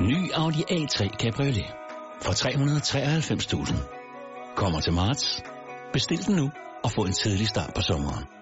Ny Audi A3 Cabriolet for 393.000. Kommer til marts. Bestil den nu og få en tidlig start på sommeren.